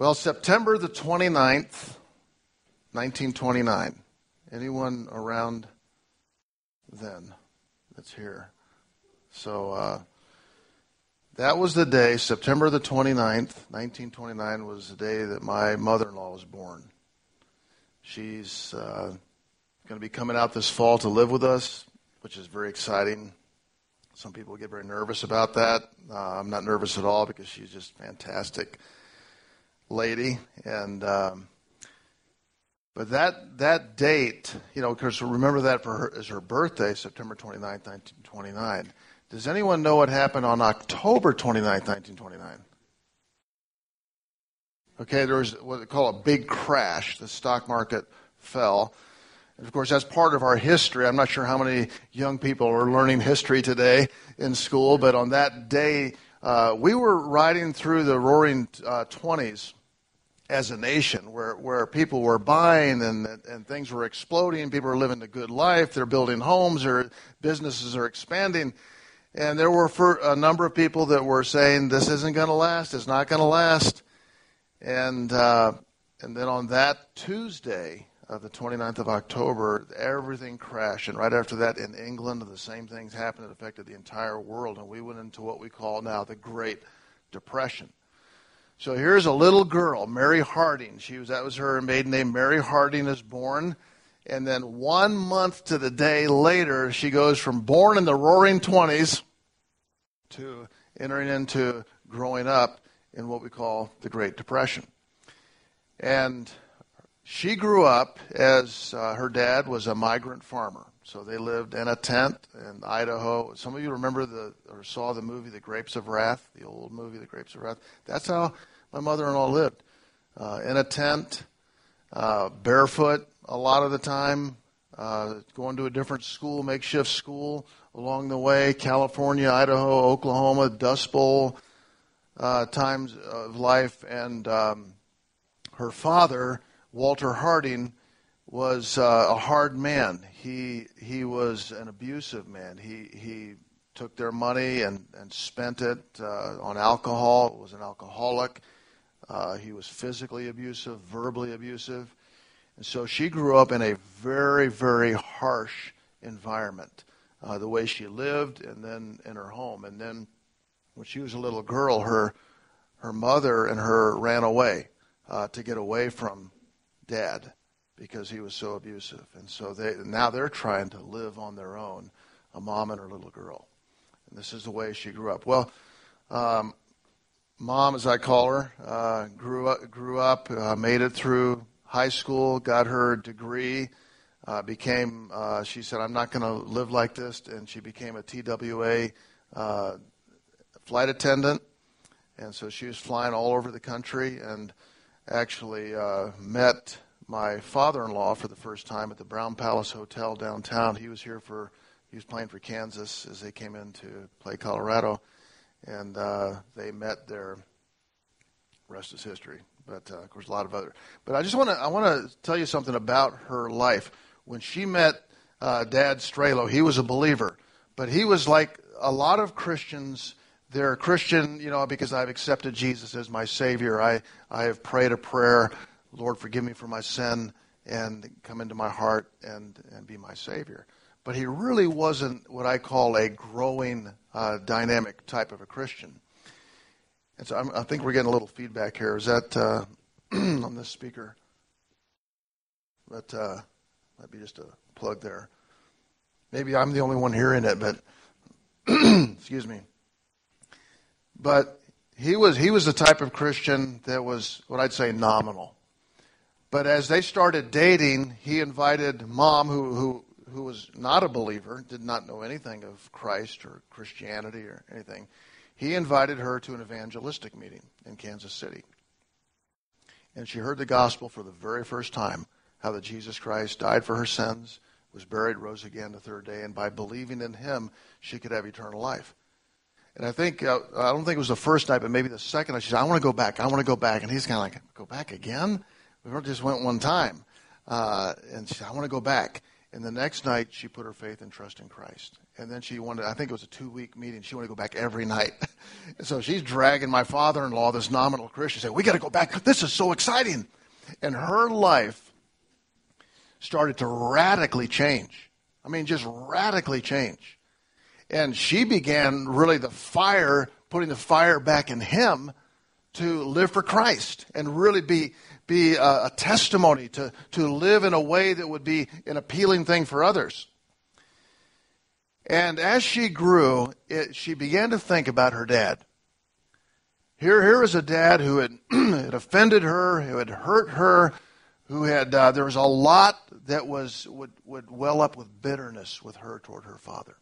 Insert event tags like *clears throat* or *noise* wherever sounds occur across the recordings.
Well, September the 29th, 1929. Anyone around then that's here? So uh, that was the day, September the 29th, 1929 was the day that my mother in law was born. She's uh, going to be coming out this fall to live with us, which is very exciting. Some people get very nervous about that. Uh, I'm not nervous at all because she's just fantastic lady, and um, but that that date, you know, because remember that for her is her birthday, September 29th, 1929. Does anyone know what happened on October 29th, 1929? Okay, there was what they call a big crash. The stock market fell. And of course, that's part of our history. I'm not sure how many young people are learning history today in school, but on that day, uh, we were riding through the roaring uh, 20s as a nation where, where people were buying and, and things were exploding. People were living a good life. They're building homes. Their businesses are expanding. And there were a number of people that were saying, this isn't going to last. It's not going to last. And, uh, and then on that Tuesday, of the 29th of October, everything crashed. And right after that, in England, the same things happened that affected the entire world. And we went into what we call now the Great Depression. So here's a little girl, Mary Harding. She was that was her maiden name. Mary Harding is born, and then one month to the day later, she goes from born in the Roaring Twenties to entering into growing up in what we call the Great Depression. And she grew up as uh, her dad was a migrant farmer. So they lived in a tent in Idaho. Some of you remember the or saw the movie The Grapes of Wrath, the old movie The Grapes of Wrath. That's how my mother-in-law lived uh, in a tent, uh, barefoot a lot of the time, uh, going to a different school, makeshift school along the way. California, Idaho, Oklahoma, Dust Bowl uh, times of life, and um, her father, Walter Harding was uh, a hard man. He he was an abusive man. He he took their money and and spent it uh, on alcohol. Was an alcoholic. Uh, he was physically abusive, verbally abusive, and so she grew up in a very very harsh environment. Uh, the way she lived, and then in her home, and then when she was a little girl, her her mother and her ran away uh, to get away from dad because he was so abusive. And so they, now they're trying to live on their own, a mom and her little girl. And this is the way she grew up. Well, um, mom, as I call her, uh, grew up, grew up uh, made it through high school, got her degree, uh, became, uh, she said, I'm not going to live like this. And she became a TWA uh, flight attendant. And so she was flying all over the country and actually uh, met my father-in-law for the first time at the Brown Palace Hotel downtown. He was here for he was playing for Kansas as they came in to play Colorado, and uh, they met there. Rest is history, but uh, of course a lot of other. But I just want to I want to tell you something about her life. When she met uh, Dad Strelo, he was a believer, but he was like a lot of Christians. They're a Christian, you know, because I've accepted Jesus as my Savior. I, I have prayed a prayer Lord, forgive me for my sin and come into my heart and, and be my Savior. But he really wasn't what I call a growing, uh, dynamic type of a Christian. And so I'm, i think we're getting a little feedback here. Is that uh, *clears throat* on this speaker? That uh, might be just a plug there. Maybe I'm the only one hearing it, but *clears throat* excuse me. But he was he was the type of Christian that was what I'd say nominal. But as they started dating, he invited mom, who, who, who was not a believer, did not know anything of Christ or Christianity or anything. He invited her to an evangelistic meeting in Kansas City. And she heard the gospel for the very first time how that Jesus Christ died for her sins, was buried, rose again the third day, and by believing in him, she could have eternal life. And I think, uh, I don't think it was the first night, but maybe the second night, she said, I want to go back. I want to go back. And he's kind of like, go back again? We just went one time. Uh, and she said, I want to go back. And the next night, she put her faith and trust in Christ. and then she wanted, I think it was a two week meeting. She wanted to go back every night. *laughs* so she's dragging my father in law, this nominal Christian, say, We got to go back. This is so exciting. And her life started to radically change. I mean, just radically change. And she began really the fire, putting the fire back in him to live for Christ and really be, be a, a testimony, to, to live in a way that would be an appealing thing for others. And as she grew, it, she began to think about her dad. Here, here was a dad who had, *clears throat* had offended her, who had hurt her, who had, uh, there was a lot that was, would, would well up with bitterness with her toward her father.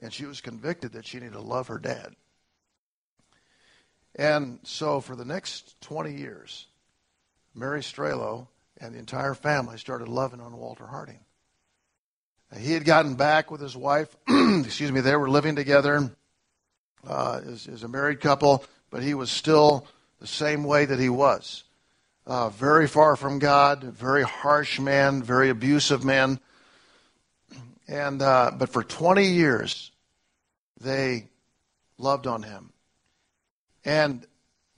And she was convicted that she needed to love her dad. And so for the next 20 years, Mary Strelo and the entire family started loving on Walter Harding. He had gotten back with his wife. *clears throat* Excuse me, they were living together uh, as, as, a married couple, but he was still the same way that he was. Uh, very far from God, very harsh man, very abusive man. And uh, but for 20 years, they loved on him, and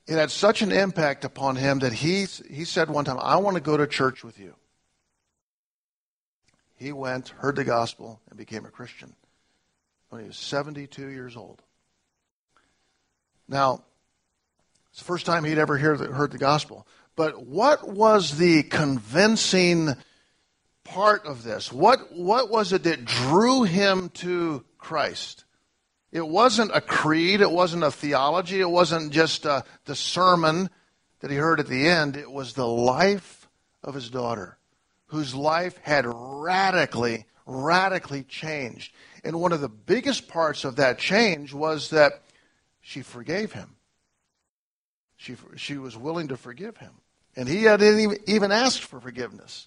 it had such an impact upon him that he he said one time, "I want to go to church with you." he went, heard the gospel, and became a Christian when he was 72 years old. Now, it's the first time he'd ever the, heard the gospel. But what was the convincing part of this? What, what was it that drew him to Christ? It wasn't a creed, it wasn't a theology, it wasn't just uh, the sermon that he heard at the end. It was the life of his daughter whose life had radically, radically changed. And one of the biggest parts of that change was that she forgave him. She, she was willing to forgive him. And he hadn't even asked for forgiveness.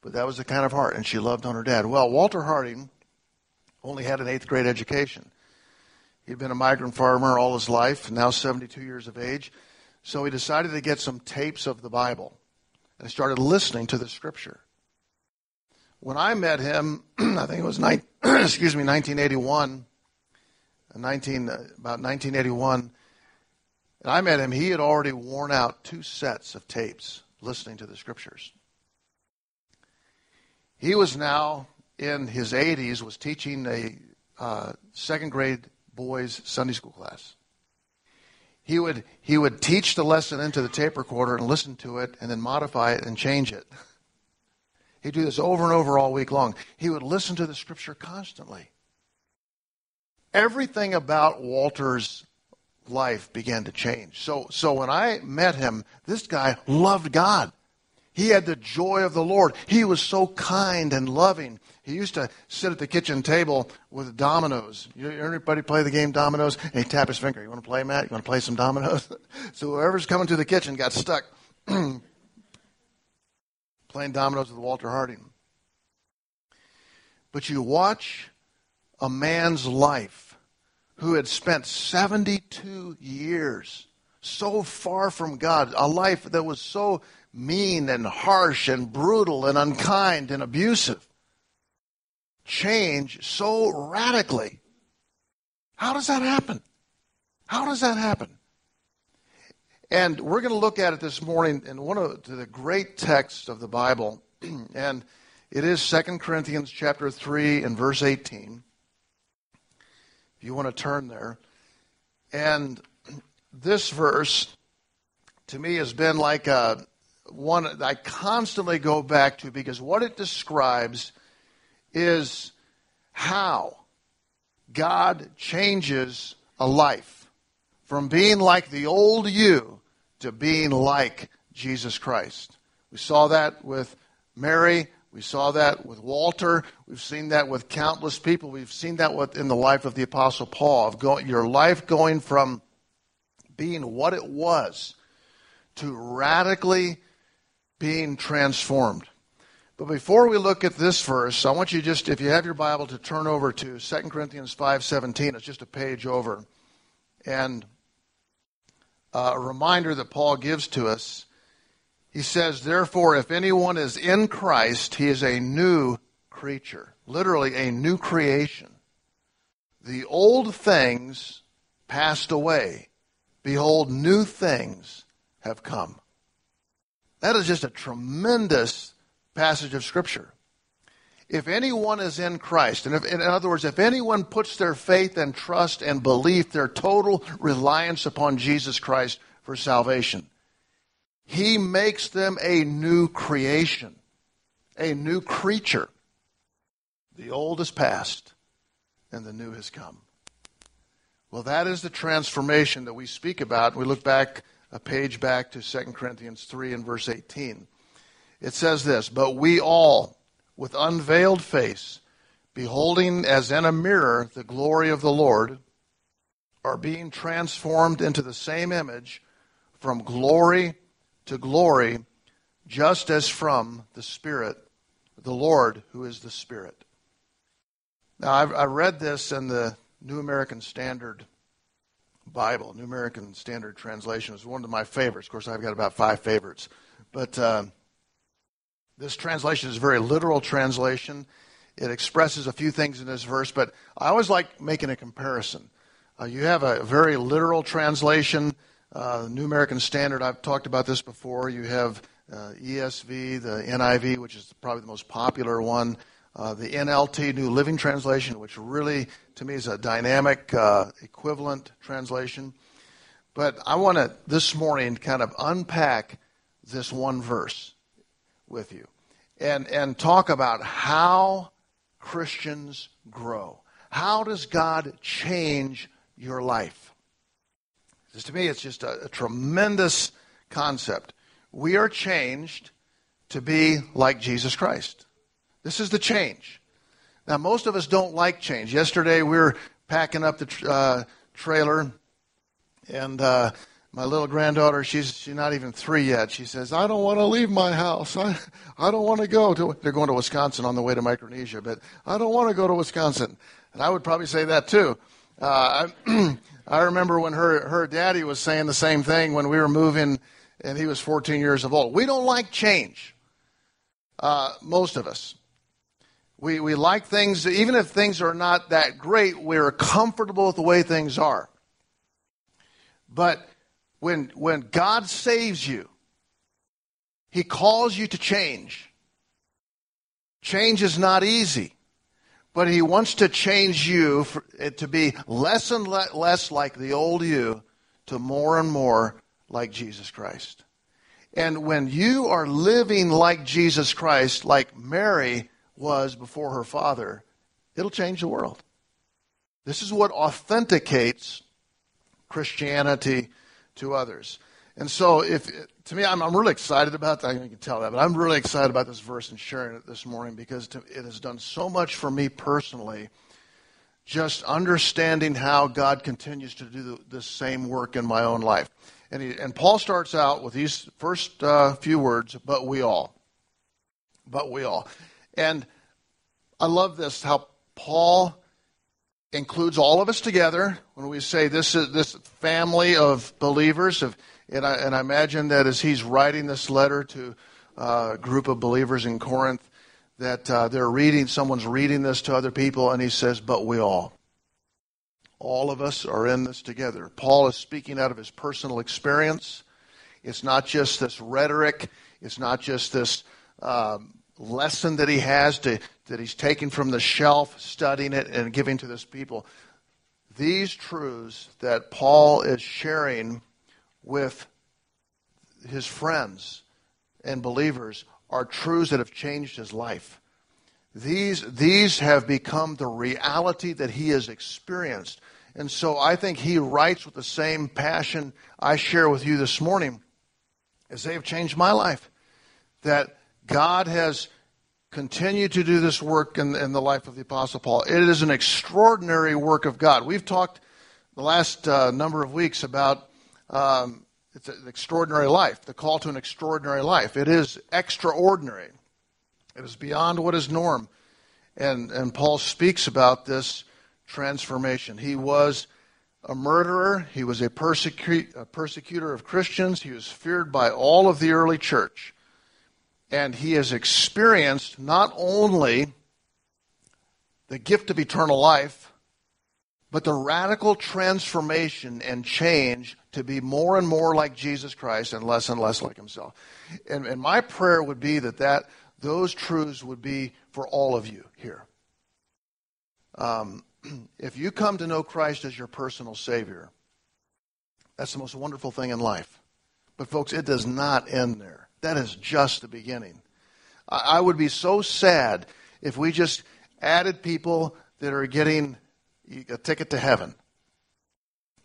But that was the kind of heart. And she loved on her dad. Well, Walter Harding only had an eighth grade education. He'd been a migrant farmer all his life, now 72 years of age. So he decided to get some tapes of the Bible and started listening to the scripture. When I met him, *clears throat* I think it was ni- *clears throat* excuse me, 1981, 19, uh, about 1981, and I met him, he had already worn out two sets of tapes listening to the scriptures. He was now in his 80s, was teaching a uh, second grade boys Sunday school class. He would, he would teach the lesson into the tape recorder and listen to it and then modify it and change it. *laughs* He'd do this over and over all week long. He would listen to the scripture constantly. Everything about Walter's life began to change. So, so when I met him, this guy loved God. He had the joy of the Lord. He was so kind and loving. He used to sit at the kitchen table with dominoes. You, everybody play the game dominoes? And he'd tap his finger. You want to play, Matt? You want to play some dominoes? *laughs* so whoever's coming to the kitchen got stuck *clears throat* playing dominoes with Walter Harding. But you watch a man's life who had spent 72 years so far from God, a life that was so mean and harsh and brutal and unkind and abusive, change so radically. How does that happen? How does that happen? And we're going to look at it this morning in one of the great texts of the Bible, *clears throat* and it is 2 Corinthians chapter 3 and verse 18. If you want to turn there. And *clears throat* this verse, to me, has been like a one I constantly go back to because what it describes is how God changes a life from being like the old you to being like Jesus Christ. We saw that with Mary. We saw that with Walter. We've seen that with countless people. We've seen that in the life of the Apostle Paul. Of your life going from being what it was to radically being transformed. But before we look at this verse, I want you just, if you have your Bible, to turn over to 2 Corinthians 5.17. It's just a page over. And uh, a reminder that Paul gives to us. He says, Therefore, if anyone is in Christ, he is a new creature, literally a new creation. The old things passed away. Behold, new things have come. That is just a tremendous passage of Scripture. If anyone is in Christ, and if, in other words, if anyone puts their faith and trust and belief, their total reliance upon Jesus Christ for salvation, he makes them a new creation, a new creature. The old is past, and the new has come. Well, that is the transformation that we speak about. We look back a page back to 2 Corinthians 3 and verse 18. It says this But we all, with unveiled face, beholding as in a mirror the glory of the Lord, are being transformed into the same image from glory to glory, just as from the Spirit, the Lord who is the Spirit. Now, I've, I read this in the New American Standard Bible, New American Standard Translation. It's one of my favorites. Of course, I've got about five favorites. But uh, this translation is a very literal translation. It expresses a few things in this verse, but I always like making a comparison. Uh, you have a very literal translation uh, New American Standard, I've talked about this before. You have uh, ESV, the NIV, which is probably the most popular one, uh, the NLT, New Living Translation, which really, to me, is a dynamic uh, equivalent translation. But I want to, this morning, kind of unpack this one verse with you and, and talk about how Christians grow. How does God change your life? Because to me, it's just a, a tremendous concept. We are changed to be like Jesus Christ. This is the change. Now, most of us don't like change. Yesterday, we were packing up the uh, trailer, and uh, my little granddaughter, she's, she's not even three yet. She says, I don't want to leave my house. I, I don't want to go to, they're going to Wisconsin on the way to Micronesia, but I don't want to go to Wisconsin. And I would probably say that too. Uh, *clears throat* I remember when her, her daddy was saying the same thing when we were moving and he was 14 years of old. We don't like change, uh, most of us. We, we like things, even if things are not that great, we're comfortable with the way things are. But when, when God saves you, He calls you to change. Change is not easy but he wants to change you for, to be less and less like the old you to more and more like Jesus Christ. And when you are living like Jesus Christ, like Mary was before her father, it'll change the world. This is what authenticates Christianity to others. And so, if to me, I'm, I'm really excited about that. You can tell that, but I'm really excited about this verse and sharing it this morning because it has done so much for me personally. Just understanding how God continues to do the, the same work in my own life. And, he, and Paul starts out with these first uh, few words, but we all. But we all. And I love this, how Paul includes all of us together when we say this is this family of believers of and I, and I imagine that as he's writing this letter to uh, a group of believers in Corinth, that uh, they're reading, someone's reading this to other people, and he says, But we all. All of us are in this together. Paul is speaking out of his personal experience. It's not just this rhetoric, it's not just this um, lesson that he has to, that he's taken from the shelf, studying it, and giving to this people. These truths that Paul is sharing with his friends and believers are truths that have changed his life. These, these have become the reality that he has experienced. And so I think he writes with the same passion I share with you this morning as they have changed my life. That God has continued to do this work in, in the life of the Apostle Paul. It is an extraordinary work of God. We've talked the last uh, number of weeks about um, it's an extraordinary life, the call to an extraordinary life. It is extraordinary. It is beyond what is norm. And, and Paul speaks about this transformation. He was a murderer, he was a, persecu- a persecutor of Christians, he was feared by all of the early church. And he has experienced not only the gift of eternal life, but the radical transformation and change to be more and more like Jesus Christ and less and less like himself. And, and my prayer would be that, that those truths would be for all of you here. Um, *clears throat* if you come to know Christ as your personal Savior, that's the most wonderful thing in life. But, folks, it does not end there. That is just the beginning. I would be so sad if we just added people that are getting a ticket to heaven.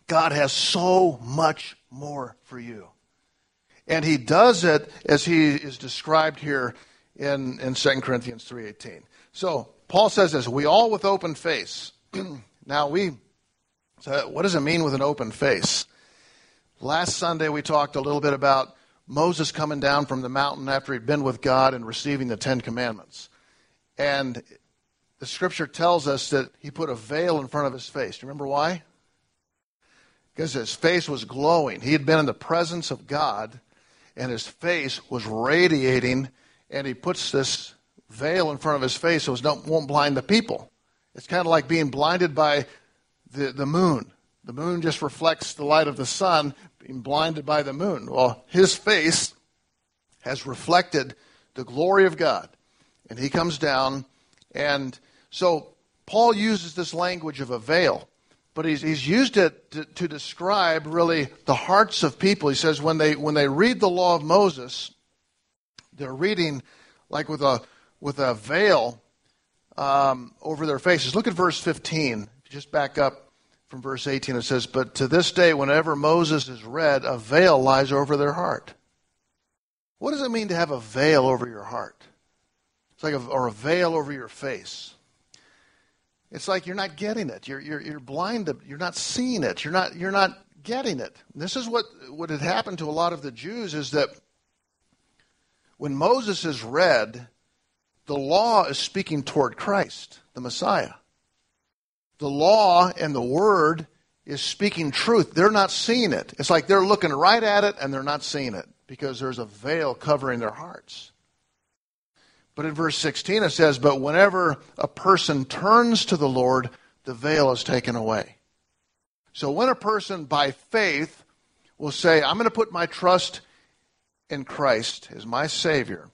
God has so much more for you. And he does it as he is described here in, in 2 Corinthians 3.18. So Paul says this, we all with open face. *clears throat* now we, so what does it mean with an open face? Last Sunday we talked a little bit about Moses coming down from the mountain after he'd been with God and receiving the Ten Commandments. And the scripture tells us that he put a veil in front of his face. Do you remember why? Because his face was glowing. He had been in the presence of God, and his face was radiating, and he puts this veil in front of his face so it won't blind the people. It's kind of like being blinded by the, the moon. The moon just reflects the light of the sun, being blinded by the moon. Well, his face has reflected the glory of God. And he comes down, and so Paul uses this language of a veil, but he's, he's used it to, to describe really the hearts of people. He says when they, when they read the law of Moses, they're reading like with a, with a veil um, over their faces. Look at verse 15. Just back up from verse 18, it says, But to this day, whenever Moses is read, a veil lies over their heart. What does it mean to have a veil over your heart? It's like a, or a veil over your face. It's like you're not getting it. You're, you're, you're blind. You're not seeing it. You're not, you're not getting it. This is what, what had happened to a lot of the Jews is that when Moses is read, the law is speaking toward Christ, the Messiah the law and the word is speaking truth. They're not seeing it. It's like they're looking right at it and they're not seeing it because there's a veil covering their hearts. But in verse 16 it says, But whenever a person turns to the Lord, the veil is taken away. So when a person by faith will say, I'm going to put my trust in Christ as my Savior,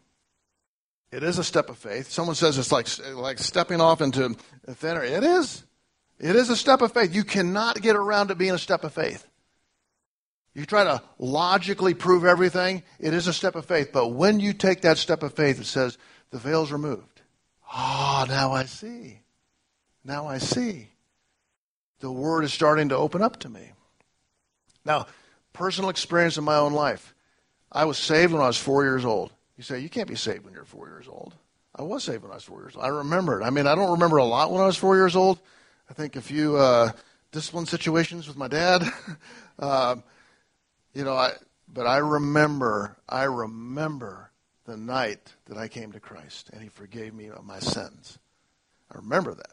it is a step of faith. Someone says it's like, like stepping off into thinner. It is. It is a step of faith. You cannot get around it being a step of faith. You try to logically prove everything, it is a step of faith. But when you take that step of faith, it says, the veil's removed. Ah, oh, now I see. Now I see. The word is starting to open up to me. Now, personal experience in my own life. I was saved when I was four years old. You say, you can't be saved when you're four years old. I was saved when I was four years old. I remember it. I mean, I don't remember a lot when I was four years old, I think a few uh, discipline situations with my dad. uh, *laughs* you know, I, but I remember, I remember the night that I came to Christ and He forgave me of my sins. I remember that.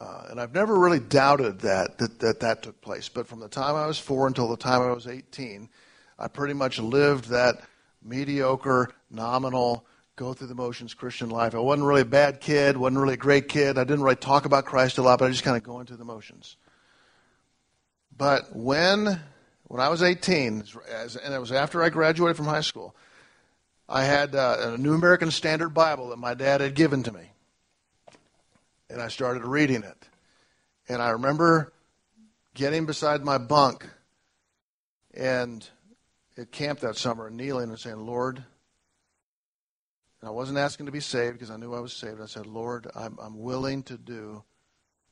Uh, and I've never really doubted that, that, that that took place. But from the time I was four until the time I was 18, I pretty much lived that mediocre, nominal, go through the motions Christian life. I wasn't really a bad kid, wasn't really a great kid. I didn't really talk about Christ a lot, but I just kind of go into the motions. But when when I was 18, and it was after I graduated from high school, I had uh, a New American Standard Bible that my dad had given to me. And I started reading it. And I remember getting beside my bunk and at camp that summer and kneeling and saying, Lord, and I wasn't asking to be saved because I knew I was saved. I said, Lord, I'm, I'm willing to do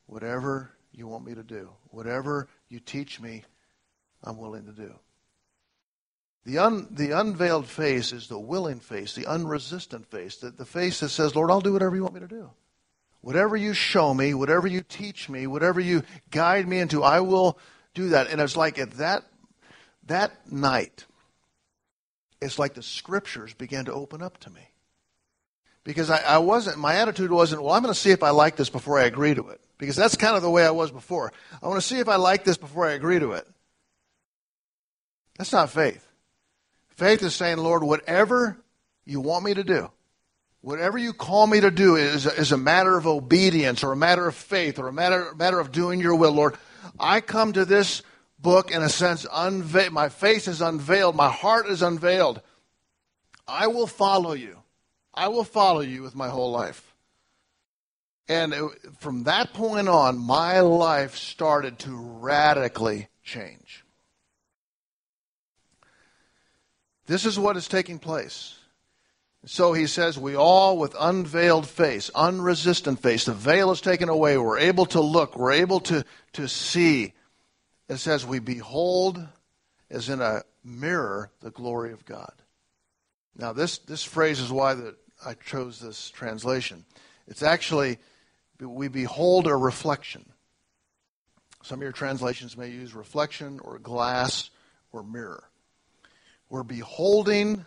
whatever you want me to do. Whatever you teach me, I'm willing to do. The, un, the unveiled face is the willing face, the unresistant face, the, the face that says, Lord, I'll do whatever you want me to do. Whatever you show me, whatever you teach me, whatever you guide me into, I will do that. And it's like at that, that night, it's like the scriptures began to open up to me because I, I, wasn't, my attitude wasn't, well, I'm going to see if I like this before I agree to it. Because that's kind of the way I was before. I want to see if I like this before I agree to it. That's not faith. Faith is saying, Lord, whatever you want me to do, Whatever you call me to do is, is a matter of obedience or a matter of faith or a matter, matter of doing your will, Lord. I come to this book in a sense, unva- my face is unveiled, my heart is unveiled. I will follow you. I will follow you with my whole life. And it, from that point on, my life started to radically change. This is what is taking place. So he says, We all with unveiled face, unresistant face, the veil is taken away. We're able to look, we're able to, to see. It says, We behold as in a mirror the glory of God. Now, this, this phrase is why that I chose this translation. It's actually, we behold a reflection. Some of your translations may use reflection or glass or mirror. We're beholding,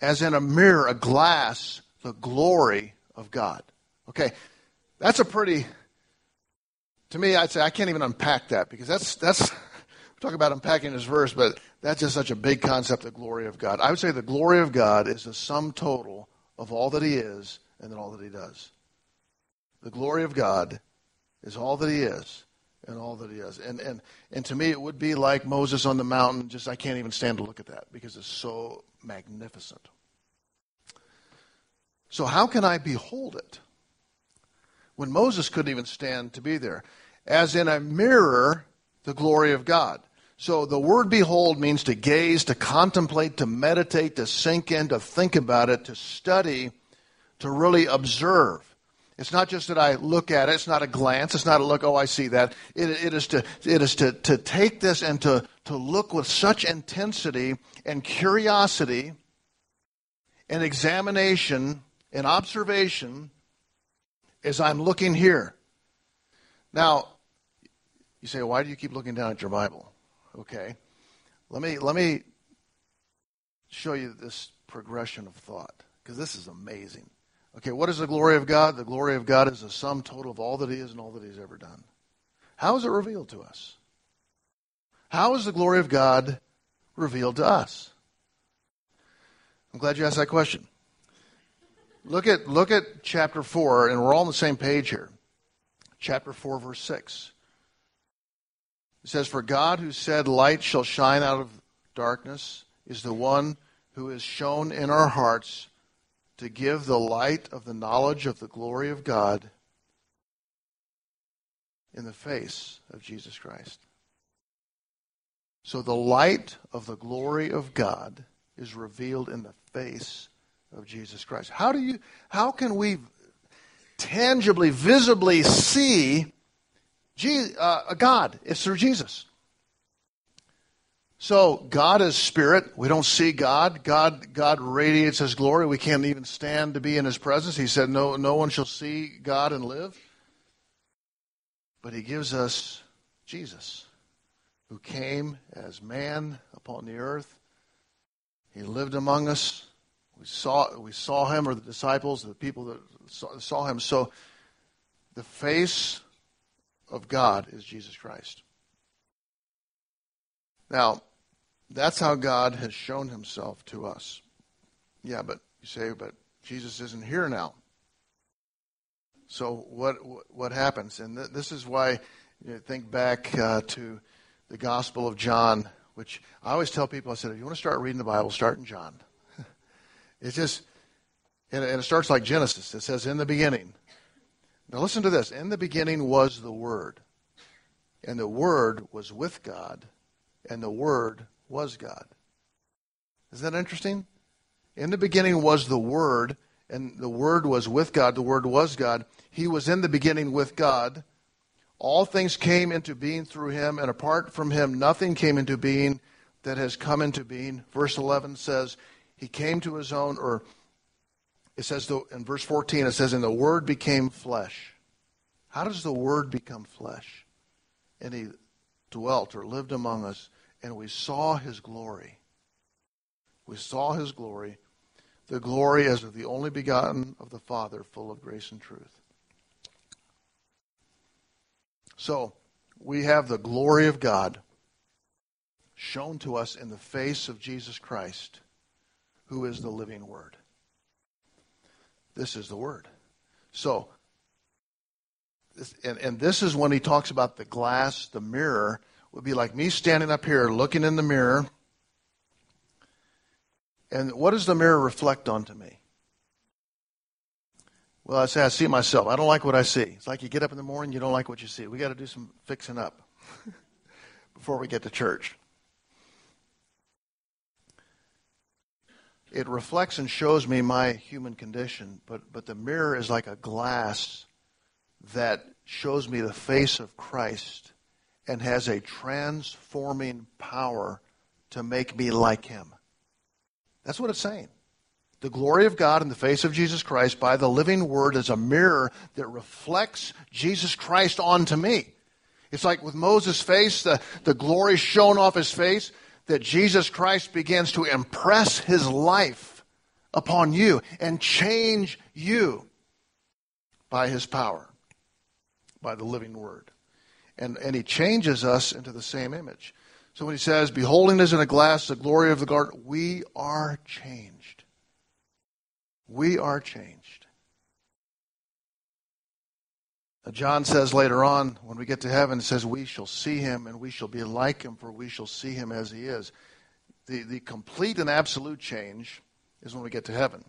as in a mirror, a glass, the glory of God. Okay, that's a pretty, to me, I'd say I can't even unpack that because that's, that's, talk about unpacking this verse, but that's just such a big concept, the glory of God. I would say the glory of God is the sum total of all that He is and then all that He does. The glory of God is all that He is and all that He is. And, and, and to me, it would be like Moses on the mountain. Just I can't even stand to look at that because it's so magnificent. So, how can I behold it? When Moses couldn't even stand to be there. As in a mirror, the glory of God. So the word behold means to gaze, to contemplate, to meditate, to sink in, to think about it, to study, to really observe. It's not just that I look at it, it's not a glance, it's not a look, oh, I see that. It, it is, to, it is to, to take this and to, to look with such intensity and curiosity and examination and observation as I'm looking here. Now, you say, why do you keep looking down at your Bible? Okay. Let me, let me show you this progression of thought because this is amazing. Okay, what is the glory of God? The glory of God is the sum total of all that He is and all that He's ever done. How is it revealed to us? How is the glory of God revealed to us? I'm glad you asked that question. Look at, look at chapter 4, and we're all on the same page here. Chapter 4, verse 6. It says, For God who said, Light shall shine out of darkness, is the one who is shone in our hearts to give the light of the knowledge of the glory of God in the face of Jesus Christ. So the light of the glory of God is revealed in the face of Jesus Christ. How do you how can we tangibly visibly see uh, God? It's through Jesus. So God is spirit. We don't see God. God God radiates his glory. We can't even stand to be in his presence. He said no no one shall see God and live. But he gives us Jesus, who came as man upon the earth. He lived among us. We saw we saw him or the disciples, the people that saw, saw him. So the face of God is Jesus Christ. Now, that's how God has shown himself to us. Yeah, but you say, but Jesus isn't here now. So what what happens? And th- this is why you know, think back uh, to the Gospel of John, which I always tell people. I said, if you want to start reading the Bible, start in John. *laughs* it's just, and, it starts like Genesis. It says, "In the beginning." Now listen to this. In the beginning was the Word, and the Word was with God, and the Word was God. Isn't that interesting? In the beginning was the Word, and the Word was with God. The Word was God. He was in the beginning with God. All things came into being through him, and apart from him, nothing came into being that has come into being. Verse 11 says, He came to his own, or it says in verse 14, it says, And the Word became flesh. How does the Word become flesh? And He dwelt or lived among us and we saw his glory. We saw his glory, the glory as of the only begotten of the Father, full of grace and truth. So, we have the glory of God shown to us in the face of Jesus Christ, who is the living Word. This is the Word. So, and, and this is when he talks about the glass, the mirror, would be like me standing up here looking in the mirror. And what does the mirror reflect onto me? Well, I say I see myself. I don't like what I see. It's like you get up in the morning, you don't like what you see. We got to do some fixing up *laughs* before we get to church. It reflects and shows me my human condition, but, but the mirror is like a glass that shows me the face of Christ and has a transforming power to make me like him. That's what it's saying. The glory of God in the face of Jesus Christ by the living word is a mirror that reflects Jesus Christ onto me. It's like with Moses' face, the, the glory shone off his face, that Jesus Christ begins to impress his life upon you and change you by his power by the living word. And, and he changes us into the same image. So when he says, Beholding as in a glass the glory of the God, we are changed. We are changed. John says later on, when we get to heaven, it says, We shall see him and we shall be like him, for we shall see him as he is. The, the complete and absolute change is when we get to heaven.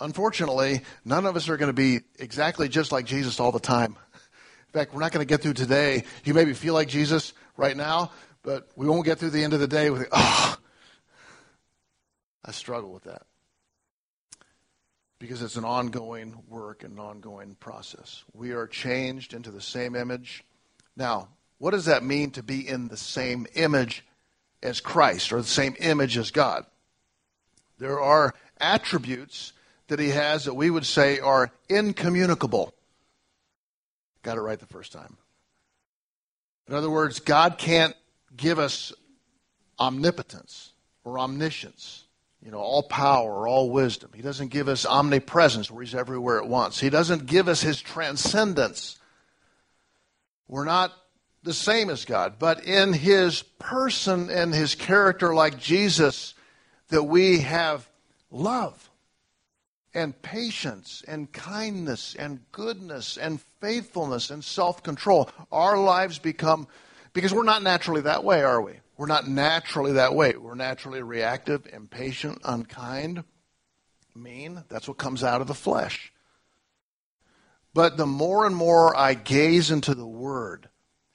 Unfortunately, none of us are going to be exactly just like Jesus all the time. In fact, we're not going to get through today. You maybe feel like Jesus right now, but we won't get through the end of the day with, oh, I struggle with that. Because it's an ongoing work and an ongoing process. We are changed into the same image. Now, what does that mean to be in the same image as Christ or the same image as God? There are attributes that he has that we would say are incommunicable. Got it right the first time. In other words, God can't give us omnipotence or omniscience, you know, all power all wisdom. He doesn't give us omnipresence where he's everywhere at once. He doesn't give us his transcendence. We're not the same as God, but in his person and his character like Jesus that we have love and patience and kindness and goodness and faithfulness and self control. Our lives become, because we're not naturally that way, are we? We're not naturally that way. We're naturally reactive, impatient, unkind, mean. That's what comes out of the flesh. But the more and more I gaze into the Word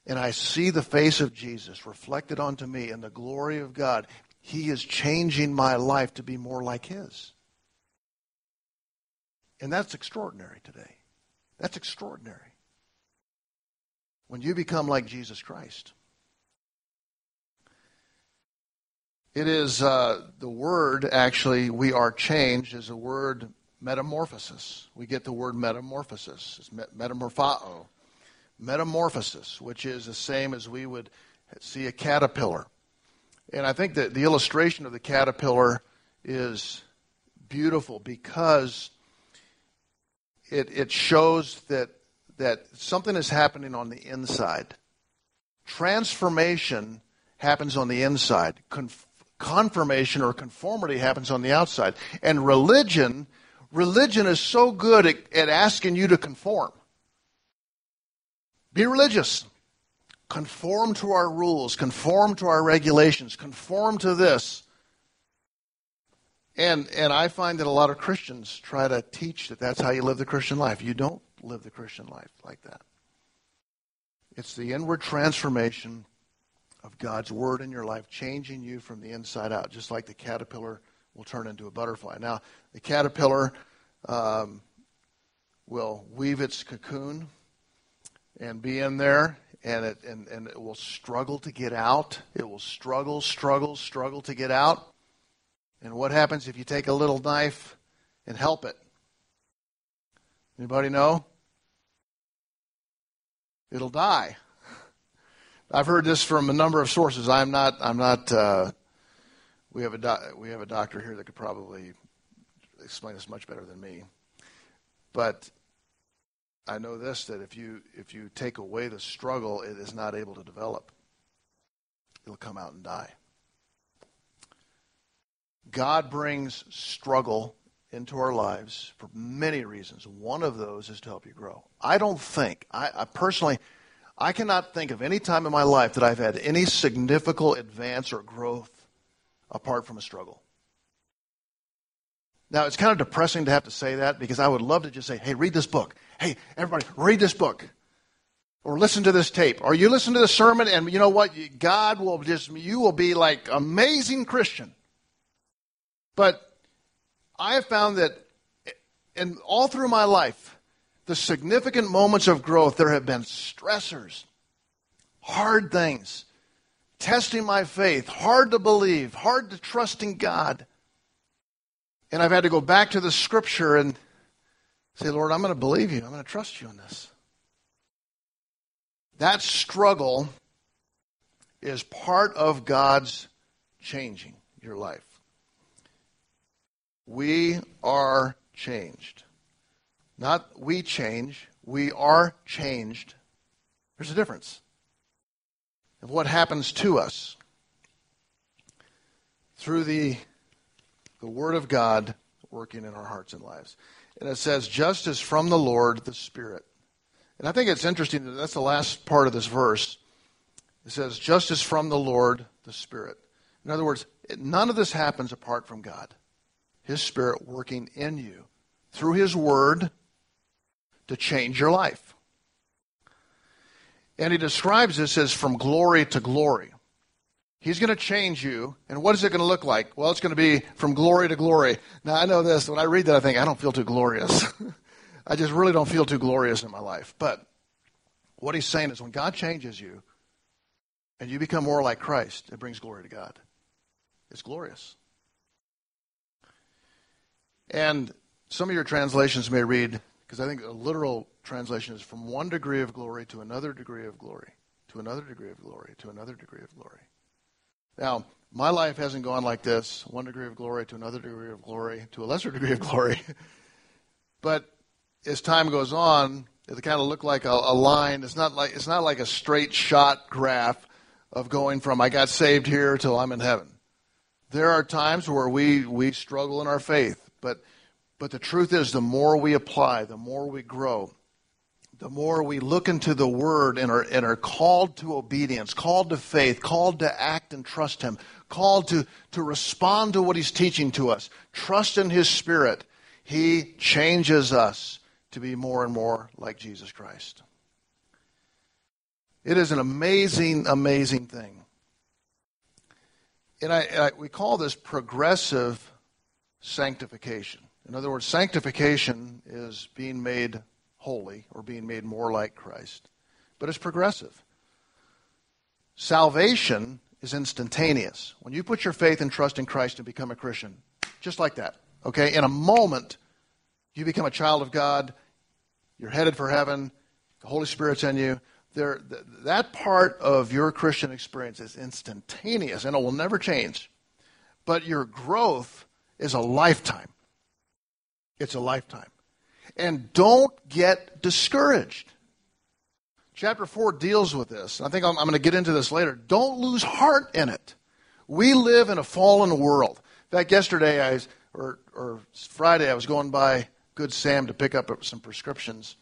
and I see the face of Jesus reflected onto me in the glory of God, He is changing my life to be more like His. And that's extraordinary today. That's extraordinary. When you become like Jesus Christ. It is uh, the word, actually, we are changed, is a word metamorphosis. We get the word metamorphosis. It's metamorphao. Metamorphosis, which is the same as we would see a caterpillar. And I think that the illustration of the caterpillar is beautiful because it, it shows that, that something is happening on the inside. Transformation happens on the inside. Conf- confirmation or conformity happens on the outside. And religion, religion is so good at, at asking you to conform. Be religious. Conform to our rules, conform to our regulations, conform to this. And, and I find that a lot of Christians try to teach that that's how you live the Christian life. You don't live the Christian life like that. It's the inward transformation of God's Word in your life, changing you from the inside out, just like the caterpillar will turn into a butterfly. Now, the caterpillar um, will weave its cocoon and be in there, and it, and, and it will struggle to get out. It will struggle, struggle, struggle to get out. And what happens if you take a little knife and help it? Anybody know? It'll die. I've heard this from a number of sources. I'm not. I'm not. Uh, we have a we have a doctor here that could probably explain this much better than me. But I know this that if you if you take away the struggle, it is not able to develop. It'll come out and die. God brings struggle into our lives for many reasons. One of those is to help you grow. I don't think, I, I, personally, I cannot think of any time in my life that I've had any significant advance or growth apart from a struggle. Now, it's kind of depressing to have to say that because I would love to just say, hey, read this book. Hey, everybody, read this book. Or listen to this tape. Or you listen to the sermon, and you know what? God will just, you will be like amazing Christian. But I have found that in all through my life, the significant moments of growth, there have been stressors, hard things, testing my faith, hard to believe, hard to trust in God. And I've had to go back to the scripture and say, Lord, I'm going to believe you. I'm going to trust you in this. That struggle is part of God's changing your life. We are changed. Not we change, we are changed. There's a difference of what happens to us through the, the Word of God working in our hearts and lives. And it says, just as from the Lord the Spirit. And I think it's interesting that that's the last part of this verse. It says, just as from the Lord the Spirit. In other words, none of this happens apart from God. His Spirit working in you through His Word to change your life. And he describes this as from glory to glory. He's going to change you. And what is it going to look like? Well, it's going to be from glory to glory. Now, I know this. When I read that, I think, I don't feel too glorious. *laughs* I just really don't feel too glorious in my life. But what he's saying is when God changes you and you become more like Christ, it brings glory to God. It's glorious. And some of your translations may read, because I think a literal translation is from one degree of glory to another degree of glory, to another degree of glory, to another degree of glory. Now, my life hasn't gone like this one degree of glory to another degree of glory to a lesser degree of glory. *laughs* but as time goes on, it kind of look like a, a, line. It's not like it's not like a straight shot graph of going from I got saved here till I'm in heaven. There are times where we we struggle in our faith but, but the truth is, the more we apply, the more we grow, the more we look into the Word and are, and are called to obedience, called to faith, called to act and trust Him, called to, to respond to what He's teaching to us, trust in His Spirit, He changes us to be more and more like Jesus Christ. It is an amazing, amazing thing. And, I, I, we call this progressive sanctification. In other words, sanctification is being made holy or being made more like Christ, but it's progressive. Salvation is instantaneous. When you put your faith and trust in Christ and become a Christian, just like that, okay? In a moment, you become a child of God, you're headed for heaven, the Holy Spirit's in you. There, that part of your Christian experience is instantaneous and it will never change. But your growth is a lifetime. It's a lifetime. And don't get discouraged. Chapter 4 deals with this. I think I'm, I'm going to get into this later. Don't lose heart in it. We live in a fallen world. In fact, yesterday, I, or, or Friday, I was going by Good Sam to pick up some prescriptions.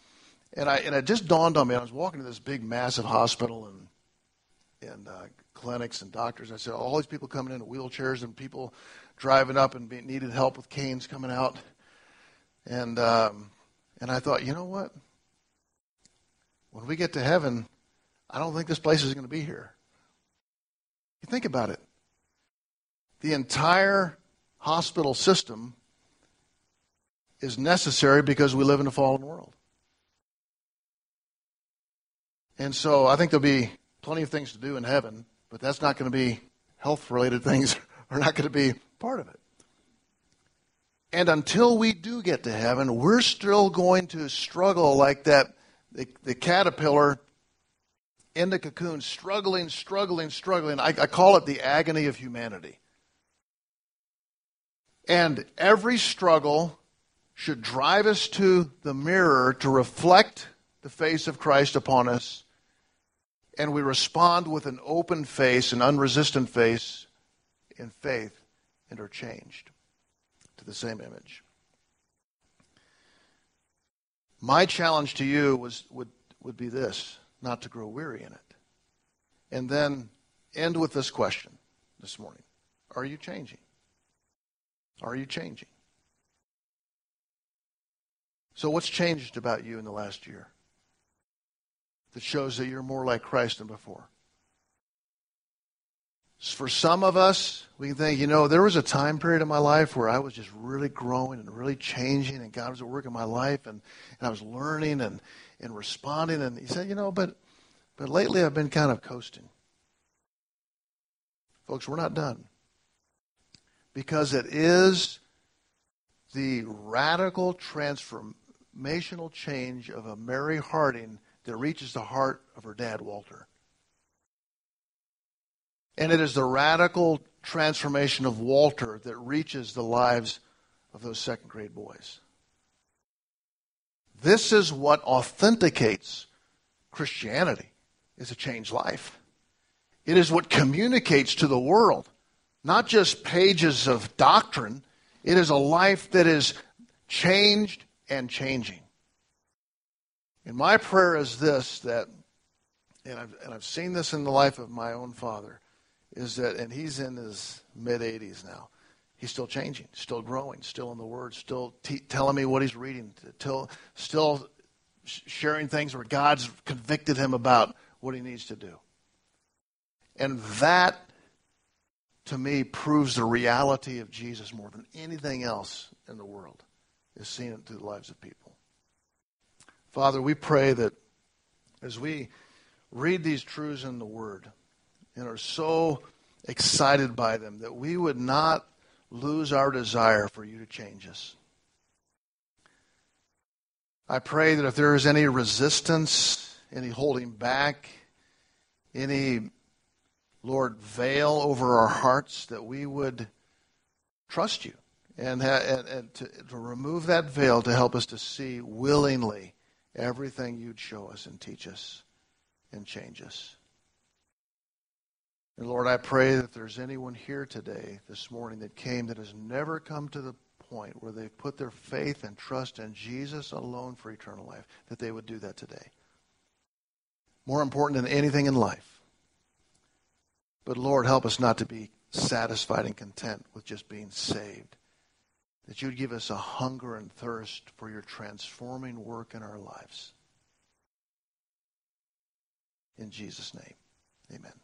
And, I, and it just dawned on me. I was walking to this big, massive hospital and, and uh, clinics and doctors. I said, all these people coming in wheelchairs and people driving up and being, needed help with canes coming out. And, um, and I thought, you know what? When we get to heaven, I don't think this place is going to be here. You think about it. The entire hospital system is necessary because we live in a fallen world. And so I think there'll be plenty of things to do in heaven, but that's not going to be health related *laughs* things are not going to be part of it. And until we do get to heaven, we're still going to struggle like that the, the caterpillar in the cocoon, struggling, struggling, struggling. I, I call it the agony of humanity. And every struggle should drive us to the mirror to reflect the face of Christ upon us. And we respond with an open face, an unresistant face in faith and are changed to the same image. My challenge to you was, would, would be this not to grow weary in it. And then end with this question this morning Are you changing? Are you changing? So, what's changed about you in the last year that shows that you're more like Christ than before? For some of us, we can think, you know, there was a time period in my life where I was just really growing and really changing, and God was at work in my life, and, and I was learning and, and responding. And He said, you know, but, but lately I've been kind of coasting. Folks, we're not done. Because it is the radical transformational change of a Mary Harding that reaches the heart of her dad, Walter. And it is the radical transformation of Walter that reaches the lives of those second grade boys. This is what authenticates Christianity is a changed life. It is what communicates to the world, not just pages of doctrine. It is a life that is changed and changing. And my prayer is this that, and I've, and I've seen this in the life of my own father, is that, and he's in his mid 80s now. He's still changing, still growing, still in the Word, still telling me what he's reading, till, still sharing things where God's convicted him about what he needs to do. And that, to me, proves the reality of Jesus more than anything else in the world, is seen through the lives of people. Father, we pray that as we read these truths in the Word, and are so excited by them that we would not lose our desire for you to change us. I pray that if there is any resistance, any holding back, any, Lord, veil over our hearts, that we would trust you and, and, and to, to remove that veil to help us to see willingly everything you'd show us and teach us and change us. And Lord, I pray that there's anyone here today, this morning, that came that has never come to the point where they've put their faith and trust in Jesus alone for eternal life, that they would do that today. More important than anything in life. But Lord, help us not to be satisfied and content with just being saved. That you'd give us a hunger and thirst for your transforming work in our lives. In Jesus' name, amen.